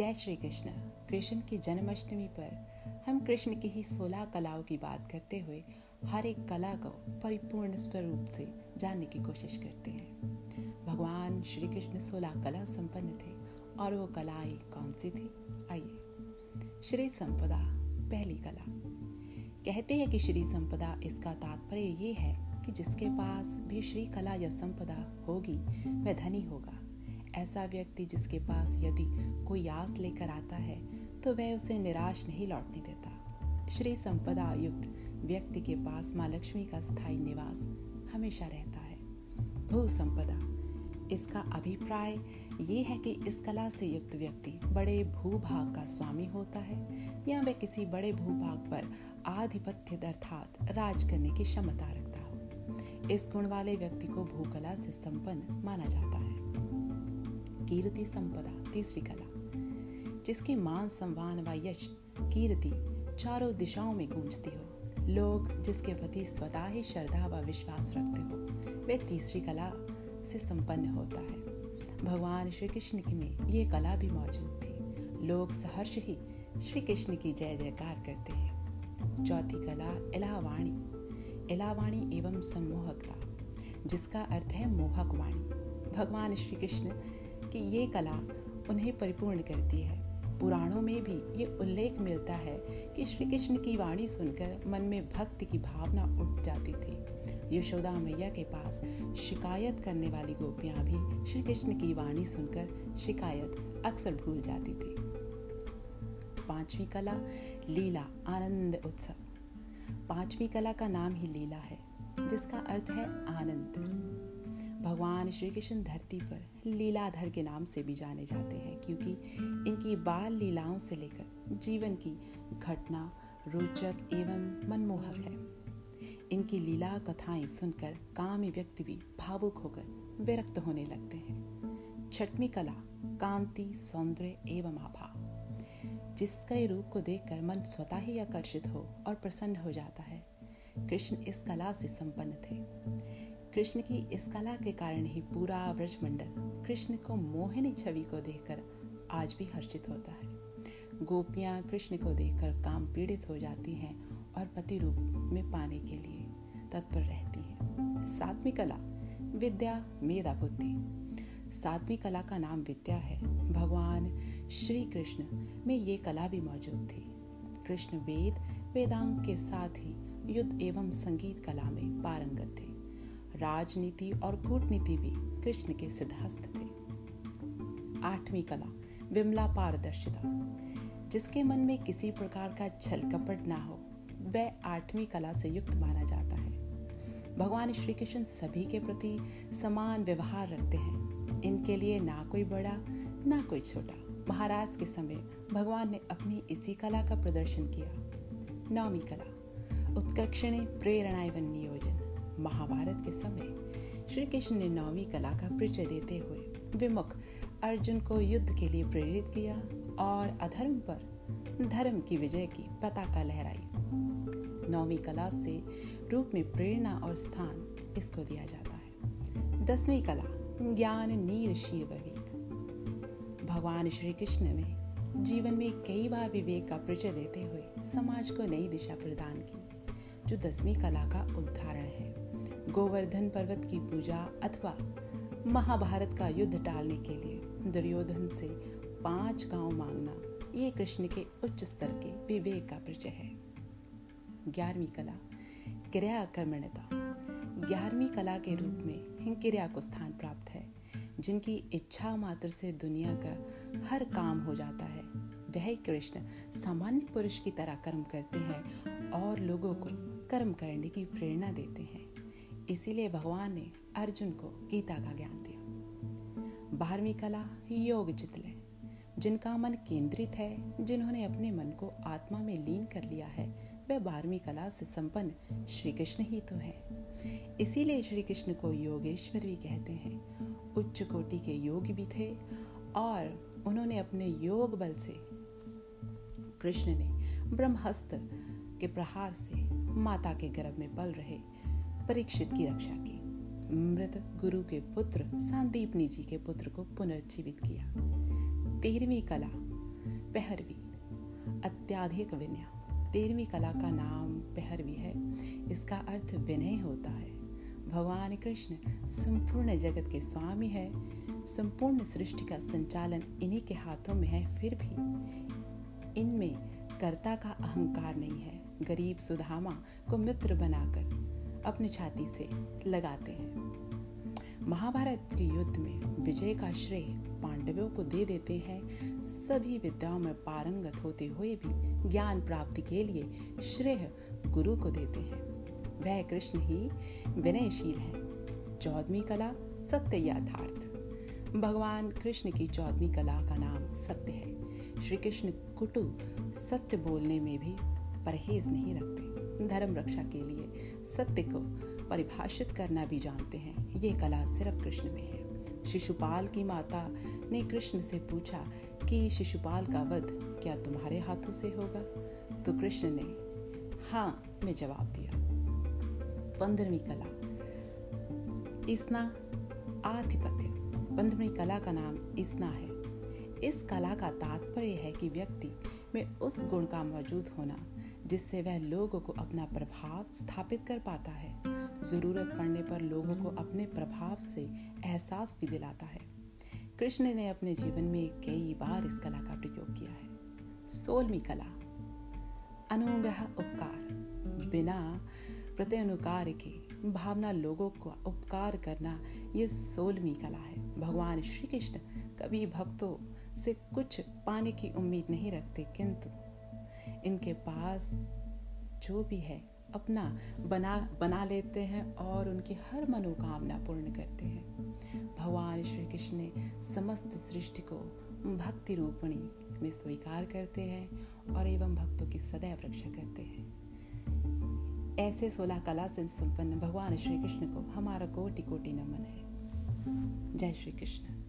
जय श्री कृष्ण। कृष्ण की जन्माष्टमी पर हम कृष्ण की ही सोलह कलाओं की बात करते हुए हर एक कला को परिपूर्ण स्वरूप से जानने की कोशिश करते हैं। भगवान श्री कृष्ण सोलह कला संपन्न थे और वो कलाएँ कौन सी थी? आइए, श्री संपदा, पहली कला। कहते हैं कि श्री संपदा, इसका तात्पर्य ये है कि जिसके पास भी श्री कला या संपदा होगी, वह धनी होगा। ऐसा व्यक्ति जिसके पास यदि कोई आस लेकर आता है तो वह उसे निराश नहीं लौटने देता। श्री संपदा युक्त व्यक्ति के पास माँ लक्ष्मी का स्थायी निवास हमेशा रहता है। भू संपदा, इसका अभिप्राय ये है कि इस कला से युक्त व्यक्ति बड़े भूभाग का स्वामी होता है या वह किसी बड़े भूभाग पर आधिपत्य अर्थात राज करने की क्षमता रखता हो। इस गुण वाले व्यक्ति को भूकला से संपन्न माना जाता है। कीर्ति संपदा, तीसरी कला, जिसकी मान सम्मान व यश कीर्ति चारों दिशाओं में गूंजती हो। लोग जिसके प्रति स्वतः ही श्रद्धा व विश्वास रखते हो, वे तीसरी कला से संपन्न होता है। भगवान श्री कृष्ण की में ये कला भी मौजूद थी। लोग सहर्ष ही श्री कृष्ण की जय जयकार करते हैं। चौथी कला इलावाणी इलावाणी एवं सम्मोहकता, जिसका अर्थ है मोहक वाणी। भगवान श्री कृष्ण कि ये कला उन्हें परिपूर्ण करती है। पुराणों में भी ये उल्लेख मिलता है कि श्री कृष्ण की वाणी सुनकर मन में भक्ति की भावना उठ जाती थी। यशोदा मैया के पास शिकायत करने वाली गोपियाँ भी श्री कृष्ण की वाणी सुनकर शिकायत अक्सर भूल जाती थी। पांचवी कला, लीला, आनंद उत्सव। पांचवी कला का नाम ही लीला है, जिसका अर्थ है आनंद। भगवान श्री कृष्ण धरती पर लीलाधर के नाम से भी जाने जाते हैं, क्योंकि इनकी बाल लीलाओं से लेकर जीवन की घटना, रोचक एवं मनमोहक है। इनकी लीला कथाएँ सुनकर कामी व्यक्ति भी भावुक होकर विरक्त होने लगते हैं। छठवीं कला, कांति, सौंदर्य एवं आभा, जिसके रूप को देखकर मन स्वतः ही आकर्षित हो और प्रसन्न हो जाता है। कृष्ण इस कला से संपन्न थे। कृष्ण की इस कला के कारण ही पूरा व्रजमंडल कृष्ण को मोहिनी छवि को देखकर आज भी हर्षित होता है। गोपियाँ कृष्ण को देखकर काम पीड़ित हो जाती हैं और पति रूप में पाने के लिए तत्पर रहती हैं। सातवीं कला, विद्या, मेधा बुद्धि। सातवीं कला का नाम विद्या है। भगवान श्री कृष्ण में ये कला भी मौजूद थी। कृष्ण वेद, वेदांग के साथ ही युद्ध एवं संगीत कला में पारंगत थे। राजनीति और कूटनीति भी कृष्ण के सिद्धास्त थे। आठवीं कला, विमला पारदर्शिता। जिसके मन में किसी प्रकार का छल कपट ना हो, वह आठवीं कला से युक्त माना जाता है। भगवान श्री कृष्ण सभी के प्रति समान व्यवहार रखते हैं। इनके लिए ना कोई बड़ा, ना कोई छोटा। महाराज के समय भगवान ने अपनी इसी कला का प्रदर्शन किया। नौवीं कला, उत्कर्षण प्रेरणा एवं नियोजन। महाभारत के समय श्री कृष्ण ने नौवीं कला का परिचय देते हुए विमुख अर्जुन को युद्ध के लिए प्रेरित किया और अधर्म पर धर्म की विजय की पताका लहराई। नौवीं कला से रूप में प्रेरणा और स्थान इसको दिया जाता है। दसवीं कला, ज्ञान नीर शीर विवेक। भगवान श्री कृष्ण ने जीवन में कई बार विवेक का परिचय देते हुए समाज को नई दिशा प्रदान की। जो दसवीं कला का उदाहरण है। गोवर्धन पर्वत की पूजा अथवा महाभारत का युद्ध टालने के लिए दुर्योधन से पाँच गाँव मांगना, ये कृष्ण के उच्च स्तर के विवेक का परिचय है। ग्यारहवीं कला क्रिया कर्मण्यता ग्यारहवीं कला के रूप में क्रिया को स्थान प्राप्त है, जिनकी इच्छा मात्र से दुनिया का हर काम हो जाता है। वह कृष्ण सामान्य पुरुष की तरह कर्म करते हैं और लोगों को कर्म करने की प्रेरणा देते हैं। इसीलिए भगवान ने अर्जुन को गीता का ज्ञान दिया। बारहवीं कला योग चितले जिनका मन केंद्रित है, जिन्होंने अपने मन को आत्मा में लीन कर लिया है वह बारहवीं कला से संपन्न श्री कृष्ण ही तो है। इसीलिए श्री कृष्ण को योगेश्वर भी कहते हैं। उच्च कोटि के योग भी थे और उन्होंने अपने योग बल से कृष्ण ने ब्रह्मस्त्र के प्रहार से माता के गर्भ में पल रहे, परीक्षित की रक्षा की। मृत गुरु के पुत्र सांदीपनी जी के पुत्र को पुनर्जीवित किया। तेरहवीं कला पहरवी अत्याधिक विनय। तेरहवीं कला का नाम पहरवी है। इसका अर्थ विनय होता है। भगवान कृष्ण संपूर्ण जगत के स्वामी है। संपूर्ण सृष्टि का संचालन इन्हीं के हाथों में है, फिर भी। इनमें कर्ता का अहंकार नहीं है। गरीब सुधामा को मित्र बनाकर अपनी छाती से लगाते हैं। महाभारत के युद्ध में विजय का श्रेय पांडवों को दे देते हैं। सभी विद्याओं में पारंगत होते हुए भी ज्ञान प्राप्ति के लिए श्रेय गुरु को देते हैं। वह कृष्ण ही विनयशील है। चौदवी कला सत्य यथार्थ। भगवान कृष्ण की चौदवी कला का नाम सत्य है। श्री कृष्ण कुटु सत्य बोलने में भी परहेज नहीं रखते। धर्म रक्षा के लिए, सत्य को परिभाषित करना भी जानते हैं। ये कला सिर्फ़ कृष्ण में है। शिशुपाल की माता ने कृष्ण से पूछा कि शिशुपाल का वध क्या तुम्हारे हाथों से होगा? तो कृष्ण ने हाँ में जवाब दिया। पंद्रहवीं कला। इसना आधिपत्य। पंद्रहवीं कला का नाम इसना है। इस कला का तात्पर्य है कि व्यक्ति में उस गुण का मौजूद होना जिससे वह लोगों को अपना प्रभाव स्थापित कर पाता है। ज़रूरत पड़ने पर लोगों को अपने प्रभाव से एहसास भी दिलाता है। कृष्ण ने अपने जीवन में कई बार इस कला का प्रयोग किया है। सोलवी कला। अनुग्रह उपकार। बिना प्रत्यनुकार के भावना लोगों को उपकार करना ये सोलवी कला है। भगवान श्री कृष्ण कभी भक्तों से कुछ पाने की उम्मीद नहीं रखते, किंतु इनके पास जो भी है, अपना बना बना लेते हैं और उनकी हर मनोकामना पूर्ण करते हैं। भगवान श्री कृष्ण ने समस्त सृष्टि को भक्ति रूपणी में स्वीकार करते हैं और एवं भक्तों की सदैव रक्षा करते हैं। ऐसे सोलह कला से संपन्न भगवान श्री कृष्ण को हमारा कोटि कोटि नमन है। जय श्री कृष्ण